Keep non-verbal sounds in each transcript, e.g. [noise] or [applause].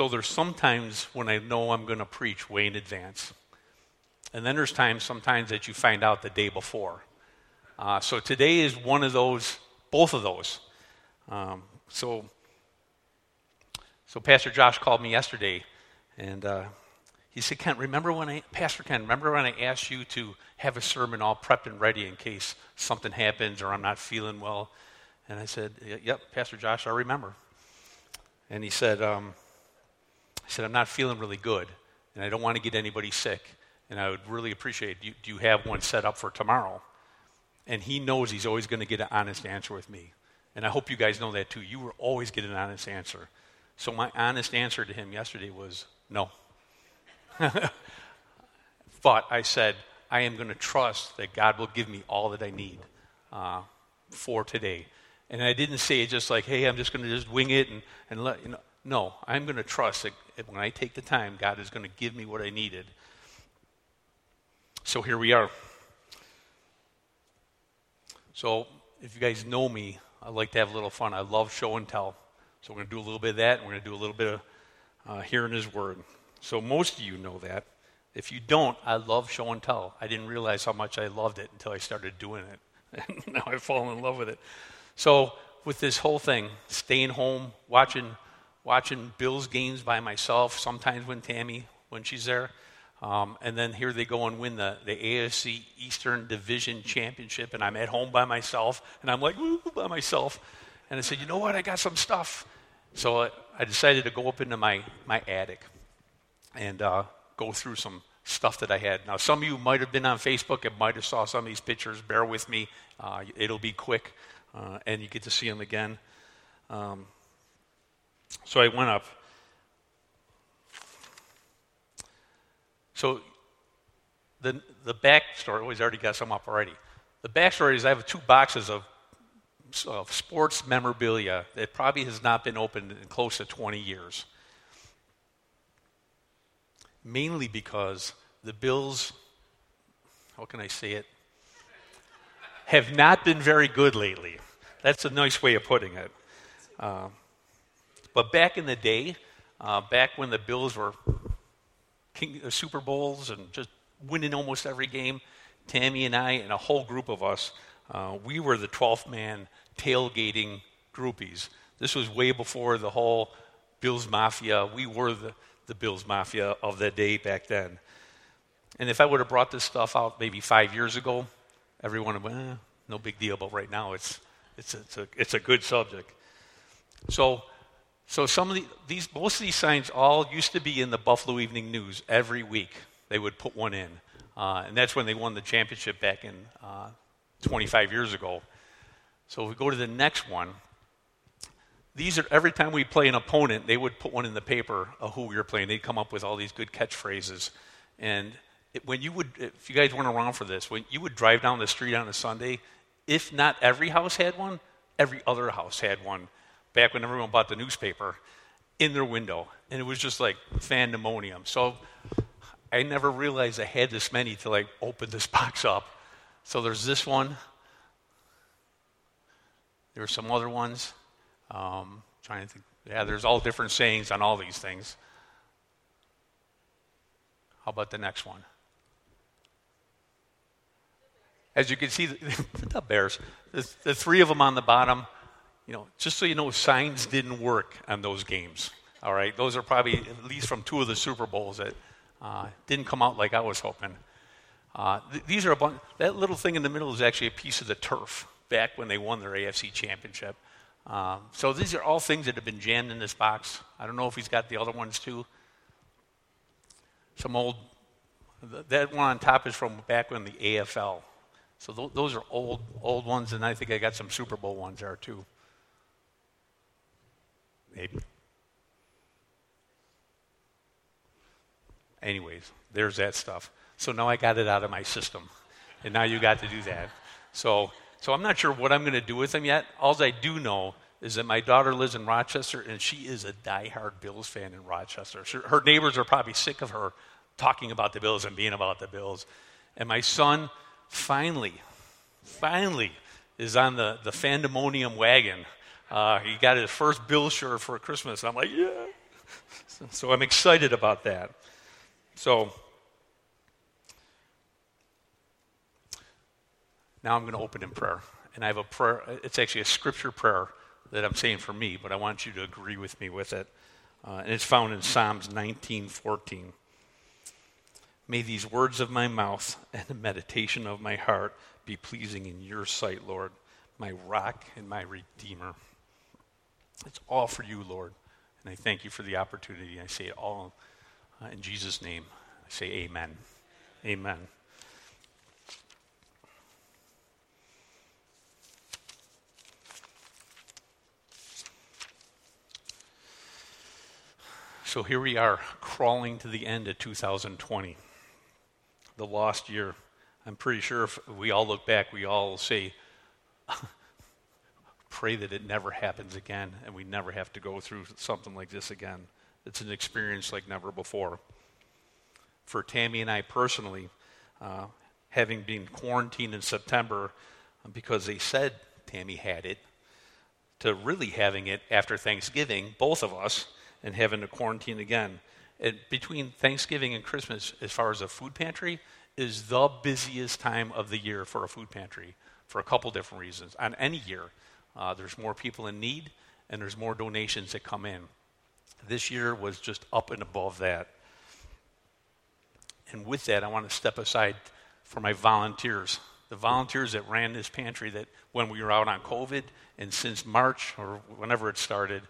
So there's sometimes when I know I'm going to preach way in advance. And then there's times sometimes that you find out the day before. Uh, so today is one of those, both of those. Um, so, so Pastor Josh called me yesterday, and uh, he said, "Ken, remember when I, Pastor Ken, remember when I asked you to have a sermon all prepped and ready in case something happens or I'm not feeling well?" And I said, "Yep, Pastor Josh, I remember." And he said, um, "I said I'm not feeling really good, and I don't want to get anybody sick, and I would really appreciate. Do you, do you have one set up for tomorrow?" And he knows he's always going to get an honest answer with me. And I hope you guys know that too. You will always get an honest answer. So my honest answer to him yesterday was no. [laughs] but I said, I am going to trust that God will give me all that I need uh, for today. And I didn't say it just like, hey, I'm just going to just wing it and, and let you know. No, I'm going to trust that when I take the time, God is going to give me what I needed. So here we are. So if you guys know me, I like to have a little fun. I love show and tell. So we're going to do a little bit of that, and we're going to do a little bit of uh, hearing His Word. So most of you know that. If you don't, I love show and tell. I didn't realize how much I loved it until I started doing it. And [laughs] now I've fallen in love with it. So with this whole thing, staying home, watching, watching Bills games by myself, sometimes when Tammy, when she's there, um, and then here they go and win the, the AFC Eastern Division Championship, and I'm at home by myself, and I'm like, woo, by myself. And I said, you know what? I got some stuff. So I, I decided to go up into my, my attic and uh, go through some stuff that I had. Now, some of you might have been on Facebook and might have saw some of these pictures. Bear with me. Uh, it'll be quick, uh, and you get to see them again. Um, so I went up. So the, the backstory, oh, he's already got some up already. The backstory is I have two boxes of, of sports memorabilia that probably has not been opened in close to 20 years. Mainly because the Bills, how can I say it, have not been very good lately. That's a nice way of putting it. Uh, but back in the day, uh, back when the Bills were King, uh, Super Bowls and just winning almost every game. Tammy and I and a whole group of us, uh, we were the 12th man tailgating groupies. This was way before the whole Bills Mafia. We were the, the Bills Mafia of that day back then. And if I would have brought this stuff out maybe five years ago, everyone would have eh, no big deal. But right now, it's, it's, it's, a, it's a good subject. So so some of the, these, most of these signs all used to be in the Buffalo Evening News every week. They would put one in, uh, and that's when they won the championship back in uh, 25 years ago. So if we go to the next one, these are every time we play an opponent, they would put one in the paper of who we were playing. They'd come up with all these good catchphrases, and it, when you would, if you guys weren't around for this, when you would drive down the street on a Sunday, if not every house had one, every other house had one back when everyone bought the newspaper, in their window. And it was just like pandemonium. So I never realized I had this many till I opened this [laughs] box up. So there's this one. There are some other ones. Um, trying to think. Yeah, there's all different sayings on all these things. How about the next one? As you can see, [laughs] the bears, the, the three of them on the bottom you know, just so you know, signs didn't work on those games. All right, those are probably at least from two of the Super Bowls that uh, didn't come out like I was hoping. Uh, th- these are a bunch. That little thing in the middle is actually a piece of the turf back when they won their AFC championship. Um, so these are all things that have been jammed in this box. I don't know if he's got the other ones too. Some old. That one on top is from back when the AFL. So th- those are old, old ones, and I think I got some Super Bowl ones there too. Maybe. Anyways, there's that stuff. So now I got it out of my system. And now you got to do that. So, so I'm not sure what I'm going to do with them yet. All I do know is that my daughter lives in Rochester and she is a die-hard Bills fan in Rochester. Her neighbors are probably sick of her talking about the Bills and being about the Bills. And my son finally, finally is on the, the fandemonium wagon uh, he got his first Bill shirt for Christmas. I'm like, yeah. [laughs] so I'm excited about that. So now I'm going to open in prayer. And I have a prayer, it's actually a scripture prayer that I'm saying for me, but I want you to agree with me with it. Uh, and it's found in Psalms 19:14. May these words of my mouth and the meditation of my heart be pleasing in your sight, Lord, my rock and my redeemer. It's all for you, Lord. And I thank you for the opportunity. I say it all uh, in Jesus' name. I say amen. Amen. So here we are, crawling to the end of 2020, the lost year. I'm pretty sure if we all look back, we all say, [laughs] pray that it never happens again and we never have to go through something like this again. It's an experience like never before. For Tammy and I personally, uh, having been quarantined in September because they said Tammy had it, to really having it after Thanksgiving, both of us, and having to quarantine again. It, between Thanksgiving and Christmas, as far as a food pantry, is the busiest time of the year for a food pantry for a couple different reasons. On any year, uh, there's more people in need and there's more donations that come in. This year was just up and above that. And with that, I want to step aside for my volunteers. The volunteers that ran this pantry that when we were out on COVID and since March or whenever it started,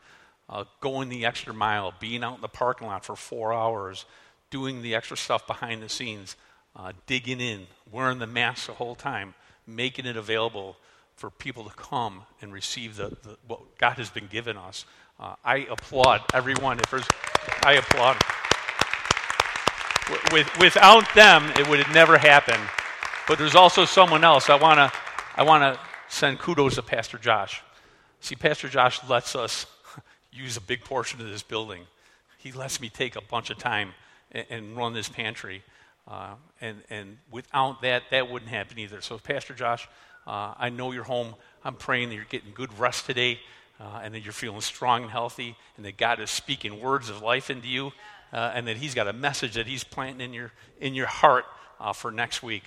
uh, going the extra mile, being out in the parking lot for four hours, doing the extra stuff behind the scenes, uh, digging in, wearing the mask the whole time, making it available for people to come and receive the, the what God has been given us. Uh, I applaud everyone. If I applaud. With, without them, it would have never happened. But there's also someone else. I want to I wanna send kudos to Pastor Josh. See, Pastor Josh lets us [laughs] use a big portion of this building. He lets me take a bunch of time and, and run this pantry. Uh, and, and without that, that wouldn't happen either. So, Pastor Josh, uh, I know you're home. I'm praying that you're getting good rest today uh, and that you're feeling strong and healthy and that God is speaking words of life into you uh, and that He's got a message that He's planting in your, in your heart uh, for next week.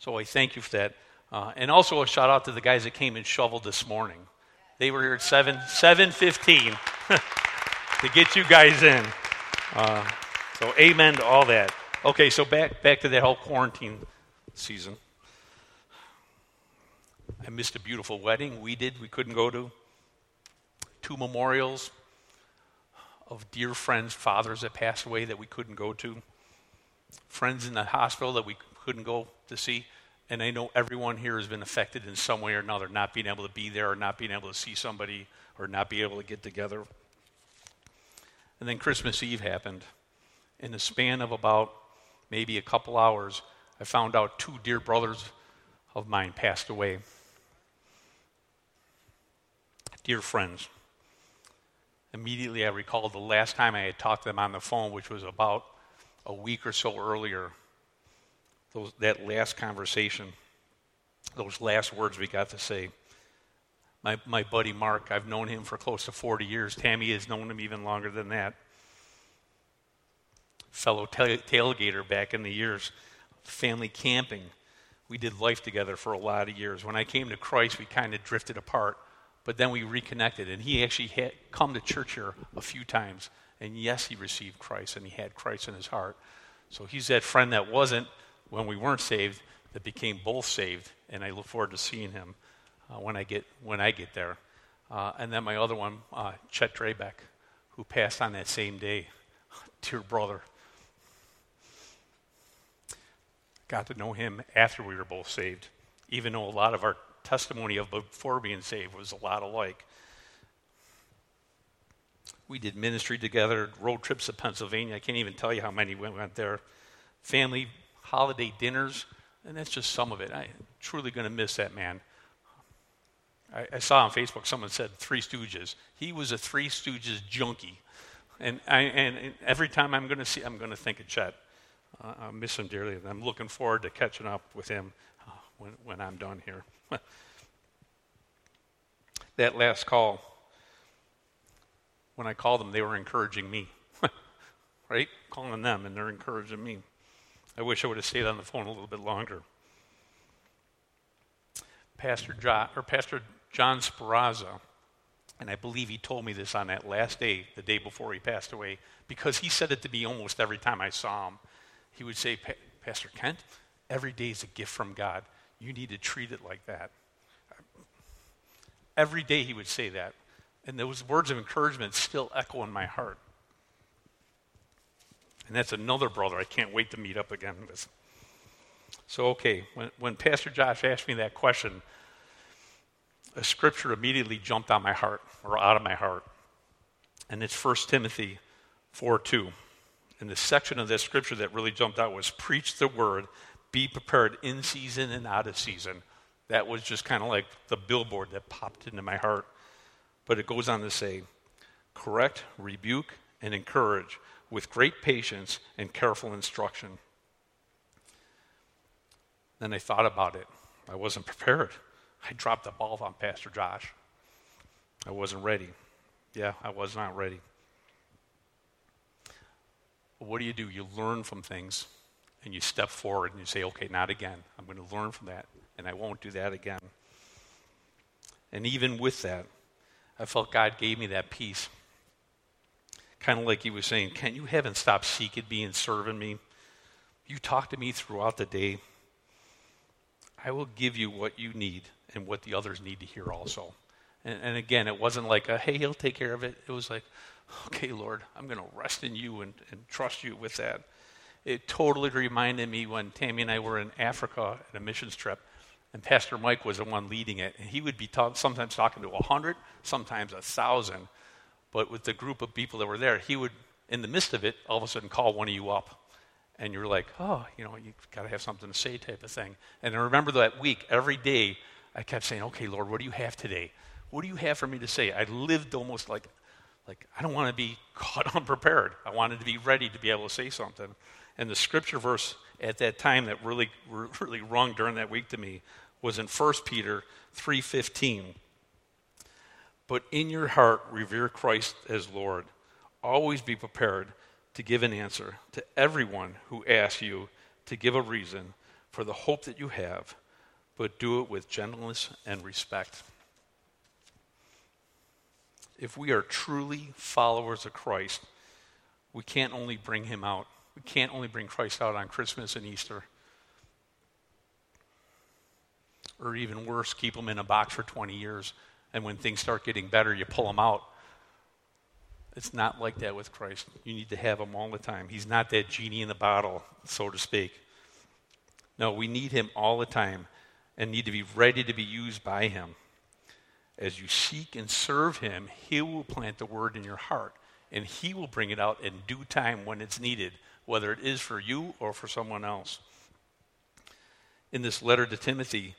So, I thank you for that. Uh, and also a shout out to the guys that came and shoveled this morning. They were here at 7, 7.15 [laughs] to get you guys in. Uh, so amen to all that. Okay, so back, back to that whole quarantine season. I missed a beautiful wedding. We did, we couldn't go to. Two memorials of dear friends, fathers that passed away that we couldn't go to. Friends in the hospital that we couldn't go to see. And I know everyone here has been affected in some way or another, not being able to be there or not being able to see somebody or not be able to get together. And then Christmas Eve happened. In the span of about maybe a couple hours, I found out two dear brothers of mine passed away. Dear friends. Immediately, I recalled the last time I had talked to them on the phone, which was about a week or so earlier those, that last conversation, those last words we got to say. My, my buddy Mark, I've known him for close to 40 years. Tammy has known him even longer than that. Fellow tailgater back in the years, family camping. We did life together for a lot of years. When I came to Christ, we kind of drifted apart, but then we reconnected. And he actually had come to church here a few times. And yes, he received Christ and he had Christ in his heart. So he's that friend that wasn't when we weren't saved that became both saved, and I look forward to seeing him uh, when I get when I get there. Uh, and then my other one, uh, Chet Drebeck, who passed on that same day. [laughs] Dear brother, got to know him after we were both saved, even though a lot of our testimony of before being saved was a lot alike. We did ministry together, road trips to Pennsylvania. I can't even tell you how many we went there. Family holiday dinners, and that's just some of it. I'm truly going to miss that man. I, I, saw on Facebook someone said Three Stooges. He was a Three Stooges junkie, and, I, and, and every time I'm going to see, I'm going to think of Chet. Uh, I miss him dearly, and I'm looking forward to catching up with him when, when I'm done here. [laughs] that last call, when I called them, they were encouraging me. [laughs] right? Calling them, and they're encouraging me. I wish I would have stayed on the phone a little bit longer. Pastor John, or Pastor John Speranza, and I believe he told me this on that last day, the day before he passed away, because he said it to me almost every time I saw him. He would say, Pastor Kent, every day is a gift from God. You need to treat it like that. Every day he would say that. And those words of encouragement still echo in my heart. And that's another brother I can't wait to meet up again with. So, okay, when, when Pastor Josh asked me that question, a scripture immediately jumped on my heart, or out of my heart. And it's 1 Timothy 4 2. And the section of that scripture that really jumped out was preach the word, be prepared in season and out of season. That was just kind of like the billboard that popped into my heart. But it goes on to say, correct, rebuke, and encourage with great patience and careful instruction. Then I thought about it. I wasn't prepared. I dropped the ball on Pastor Josh. I wasn't ready. Yeah, I was not ready. But what do you do? You learn from things and you step forward and you say, okay, not again. I'm going to learn from that and I won't do that again. And even with that, I felt God gave me that peace. Kind of like He was saying, Kent, you haven't stopped seeking me and serving me. You talk to me throughout the day. I will give you what you need and what the others need to hear also. And, and again, it wasn't like, a, hey, he'll take care of it. It was like, okay, Lord, I'm going to rest in you and, and trust you with that. It totally reminded me when Tammy and I were in Africa on a missions trip and Pastor Mike was the one leading it. And he would be talk, sometimes talking to a hundred, sometimes a thousand. But with the group of people that were there, he would, in the midst of it, all of a sudden call one of you up. And you're like, oh, you know, you've got to have something to say type of thing. And I remember that week, every day, I kept saying, okay, Lord, what do you have today? What do you have for me to say? I lived almost like, like I don't want to be [laughs] caught unprepared. I wanted to be ready to be able to say something. And the scripture verse at that time that really, [laughs] really rung during that week to me was in 1 Peter 3:15. But in your heart revere Christ as Lord. Always be prepared to give an answer to everyone who asks you to give a reason for the hope that you have, but do it with gentleness and respect. If we are truly followers of Christ, we can't only bring him out. We can't only bring Christ out on Christmas and Easter or even worse, keep them in a box for 20 years. And when things start getting better, you pull them out. It's not like that with Christ. You need to have him all the time. He's not that genie in the bottle, so to speak. No, we need him all the time and need to be ready to be used by him. As you seek and serve him, he will plant the word in your heart and he will bring it out in due time when it's needed, whether it is for you or for someone else. In this letter to Timothy,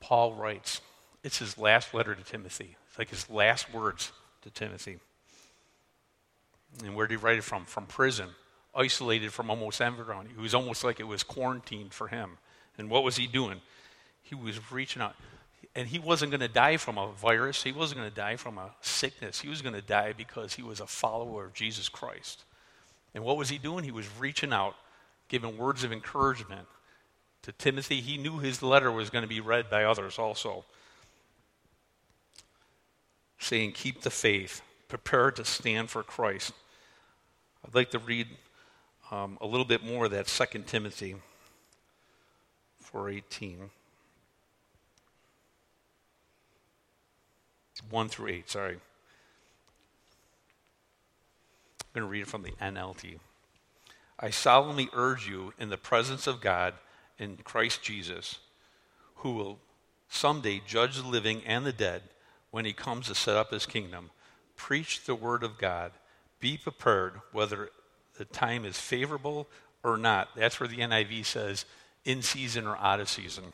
Paul writes. It's his last letter to Timothy. It's like his last words to Timothy. And where did he write it from? From prison, isolated from almost everyone. It was almost like it was quarantined for him. And what was he doing? He was reaching out. And he wasn't going to die from a virus. He wasn't going to die from a sickness. He was going to die because he was a follower of Jesus Christ. And what was he doing? He was reaching out, giving words of encouragement, to Timothy, he knew his letter was going to be read by others also. Saying, Keep the faith, prepare to stand for Christ. I'd like to read um, a little bit more of that 2 Timothy 4.18. 1 through 8, sorry. I'm going to read it from the NLT. I solemnly urge you in the presence of God in Christ Jesus, who will someday judge the living and the dead when he comes to set up his kingdom. Preach the word of God. Be prepared whether the time is favorable or not. That's where the NIV says in season or out of season.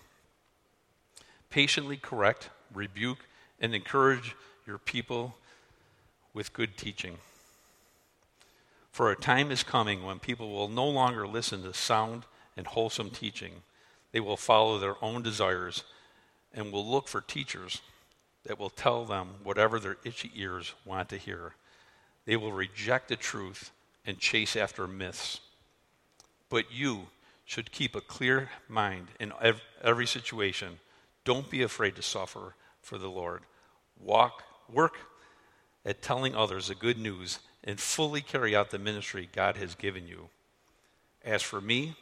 Patiently correct, rebuke, and encourage your people with good teaching. For a time is coming when people will no longer listen to sound and wholesome teaching. They will follow their own desires and will look for teachers that will tell them whatever their itchy ears want to hear. They will reject the truth and chase after myths. But you should keep a clear mind in every situation. Don't be afraid to suffer for the Lord. Walk, work at telling others the good news and fully carry out the ministry God has given you. As for me,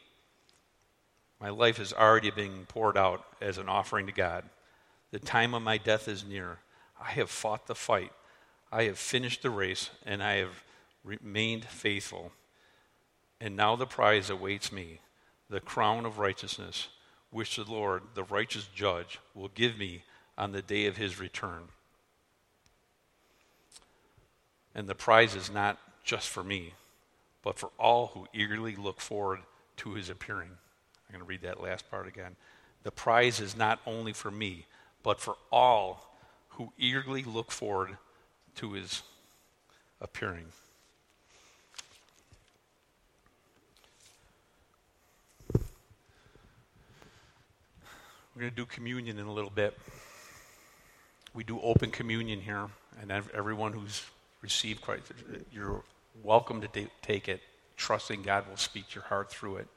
my life is already being poured out as an offering to God. The time of my death is near. I have fought the fight. I have finished the race, and I have remained faithful. And now the prize awaits me the crown of righteousness, which the Lord, the righteous judge, will give me on the day of his return. And the prize is not just for me, but for all who eagerly look forward to his appearing. I'm going to read that last part again. The prize is not only for me, but for all who eagerly look forward to his appearing. We're going to do communion in a little bit. We do open communion here, and everyone who's received Christ, you're welcome to take it, trusting God will speak your heart through it.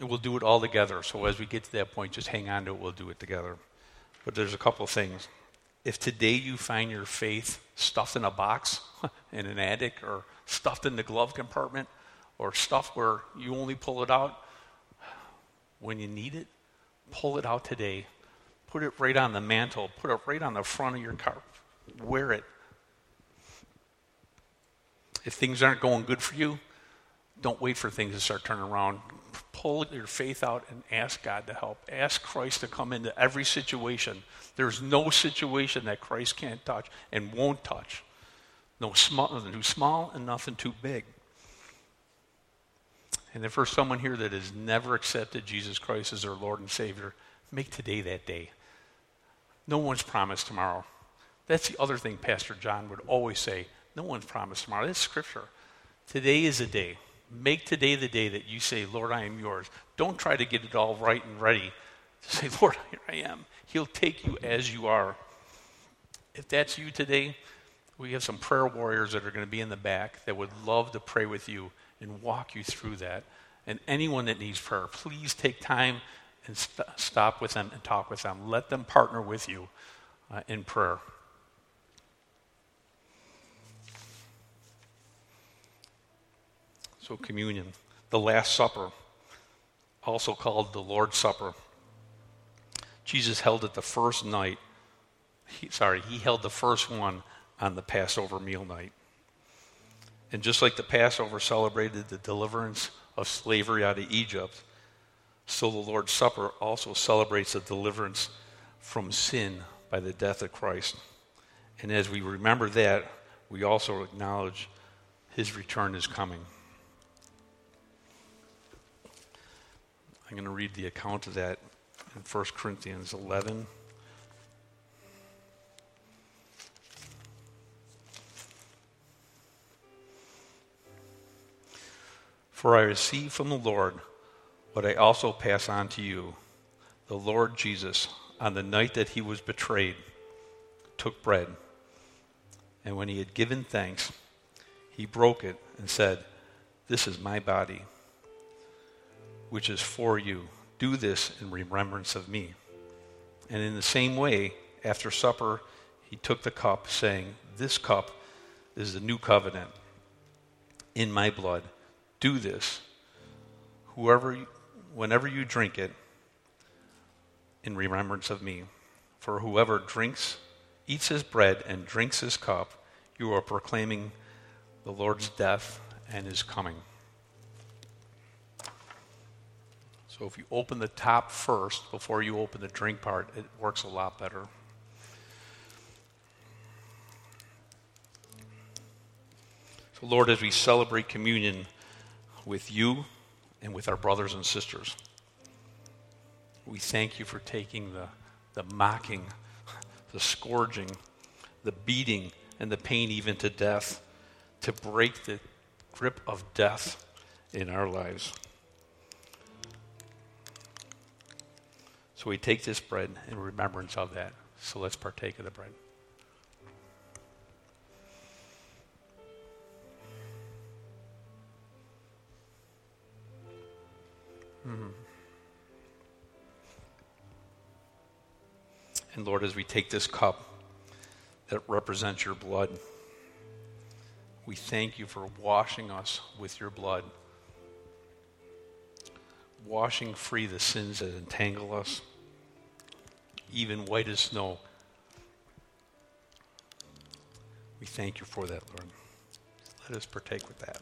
And we'll do it all together. So as we get to that point, just hang on to it. We'll do it together. But there's a couple of things. If today you find your faith stuffed in a box [laughs] in an attic or stuffed in the glove compartment or stuff where you only pull it out when you need it, pull it out today. Put it right on the mantle. Put it right on the front of your car. Wear it. If things aren't going good for you, don't wait for things to start turning around pull your faith out and ask God to help. Ask Christ to come into every situation. There's no situation that Christ can't touch and won't touch. No small, nothing too small and nothing too big. And if there's someone here that has never accepted Jesus Christ as their Lord and Savior, make today that day. No one's promised tomorrow. That's the other thing Pastor John would always say. No one's promised tomorrow. That's scripture. Today is a day. Make today the day that you say, Lord, I am yours. Don't try to get it all right and ready. To say, [laughs] Lord, here I am. He'll take you as you are. If that's you today, we have some prayer warriors that are going to be in the back that would love to pray with you and walk you through that. And anyone that needs prayer, please take time and st- stop with them and talk with them. Let them partner with you uh, in prayer. So, communion, the Last Supper, also called the Lord's Supper. Jesus held it the first night. He, sorry, he held the first one on the Passover meal night. And just like the Passover celebrated the deliverance of slavery out of Egypt, so the Lord's Supper also celebrates the deliverance from sin by the death of Christ. And as we remember that, we also acknowledge his return is coming. I'm going to read the account of that in 1 Corinthians 11. For I received from the Lord what I also pass on to you. The Lord Jesus, on the night that he was betrayed, took bread. And when he had given thanks, he broke it and said, This is my body which is for you. Do this in remembrance of me. And in the same way, after supper, he took the cup, saying, This cup is the new covenant in my blood. Do this. Whoever, whenever you drink it, in remembrance of me. For whoever drinks, eats his bread, and drinks his cup, you are proclaiming the Lord's death and his coming. So if you open the top first before you open the drink part, it works a lot better. So, Lord, as we celebrate communion with you and with our brothers and sisters, we thank you for taking the, the mocking, the scourging, the beating, and the pain even to death to break the grip of death in our lives. So we take this bread in remembrance of that. So let's partake of the bread. Mm. And Lord, as we take this cup that represents your blood, we thank you for washing us with your blood, washing free the sins that entangle us, even white as snow. We thank you for that, Lord. Let us partake with that.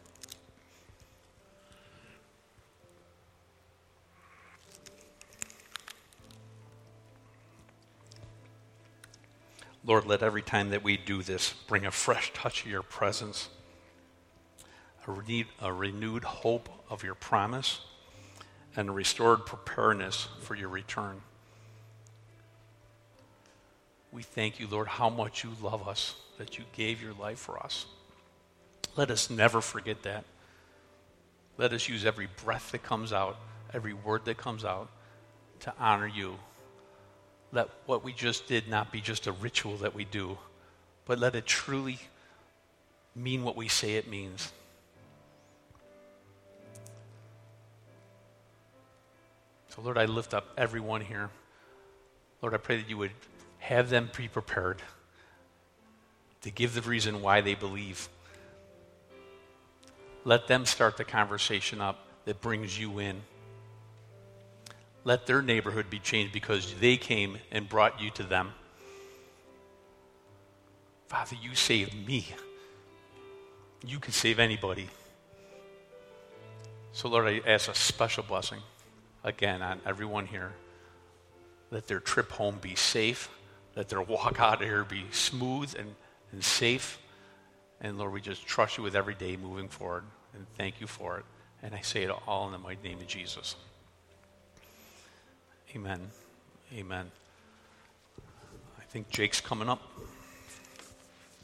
Lord, let every time that we do this bring a fresh touch of your presence, a renewed, a renewed hope of your promise, and restored preparedness for your return. We thank you, Lord, how much you love us, that you gave your life for us. Let us never forget that. Let us use every breath that comes out, every word that comes out to honor you let what we just did not be just a ritual that we do, but let it truly mean what we say it means. So, Lord, I lift up everyone here. Lord, I pray that you would have them be prepared to give the reason why they believe. Let them start the conversation up that brings you in let their neighborhood be changed because they came and brought you to them. Father, you saved me. You can save anybody. So, Lord, I ask a special blessing again on everyone here. Let their trip home be safe. Let their walk out of here be smooth and, and safe. And Lord, we just trust you with every day moving forward. And thank you for it. And I say it all in the mighty name of Jesus. Amen. Amen. I think Jake's coming up.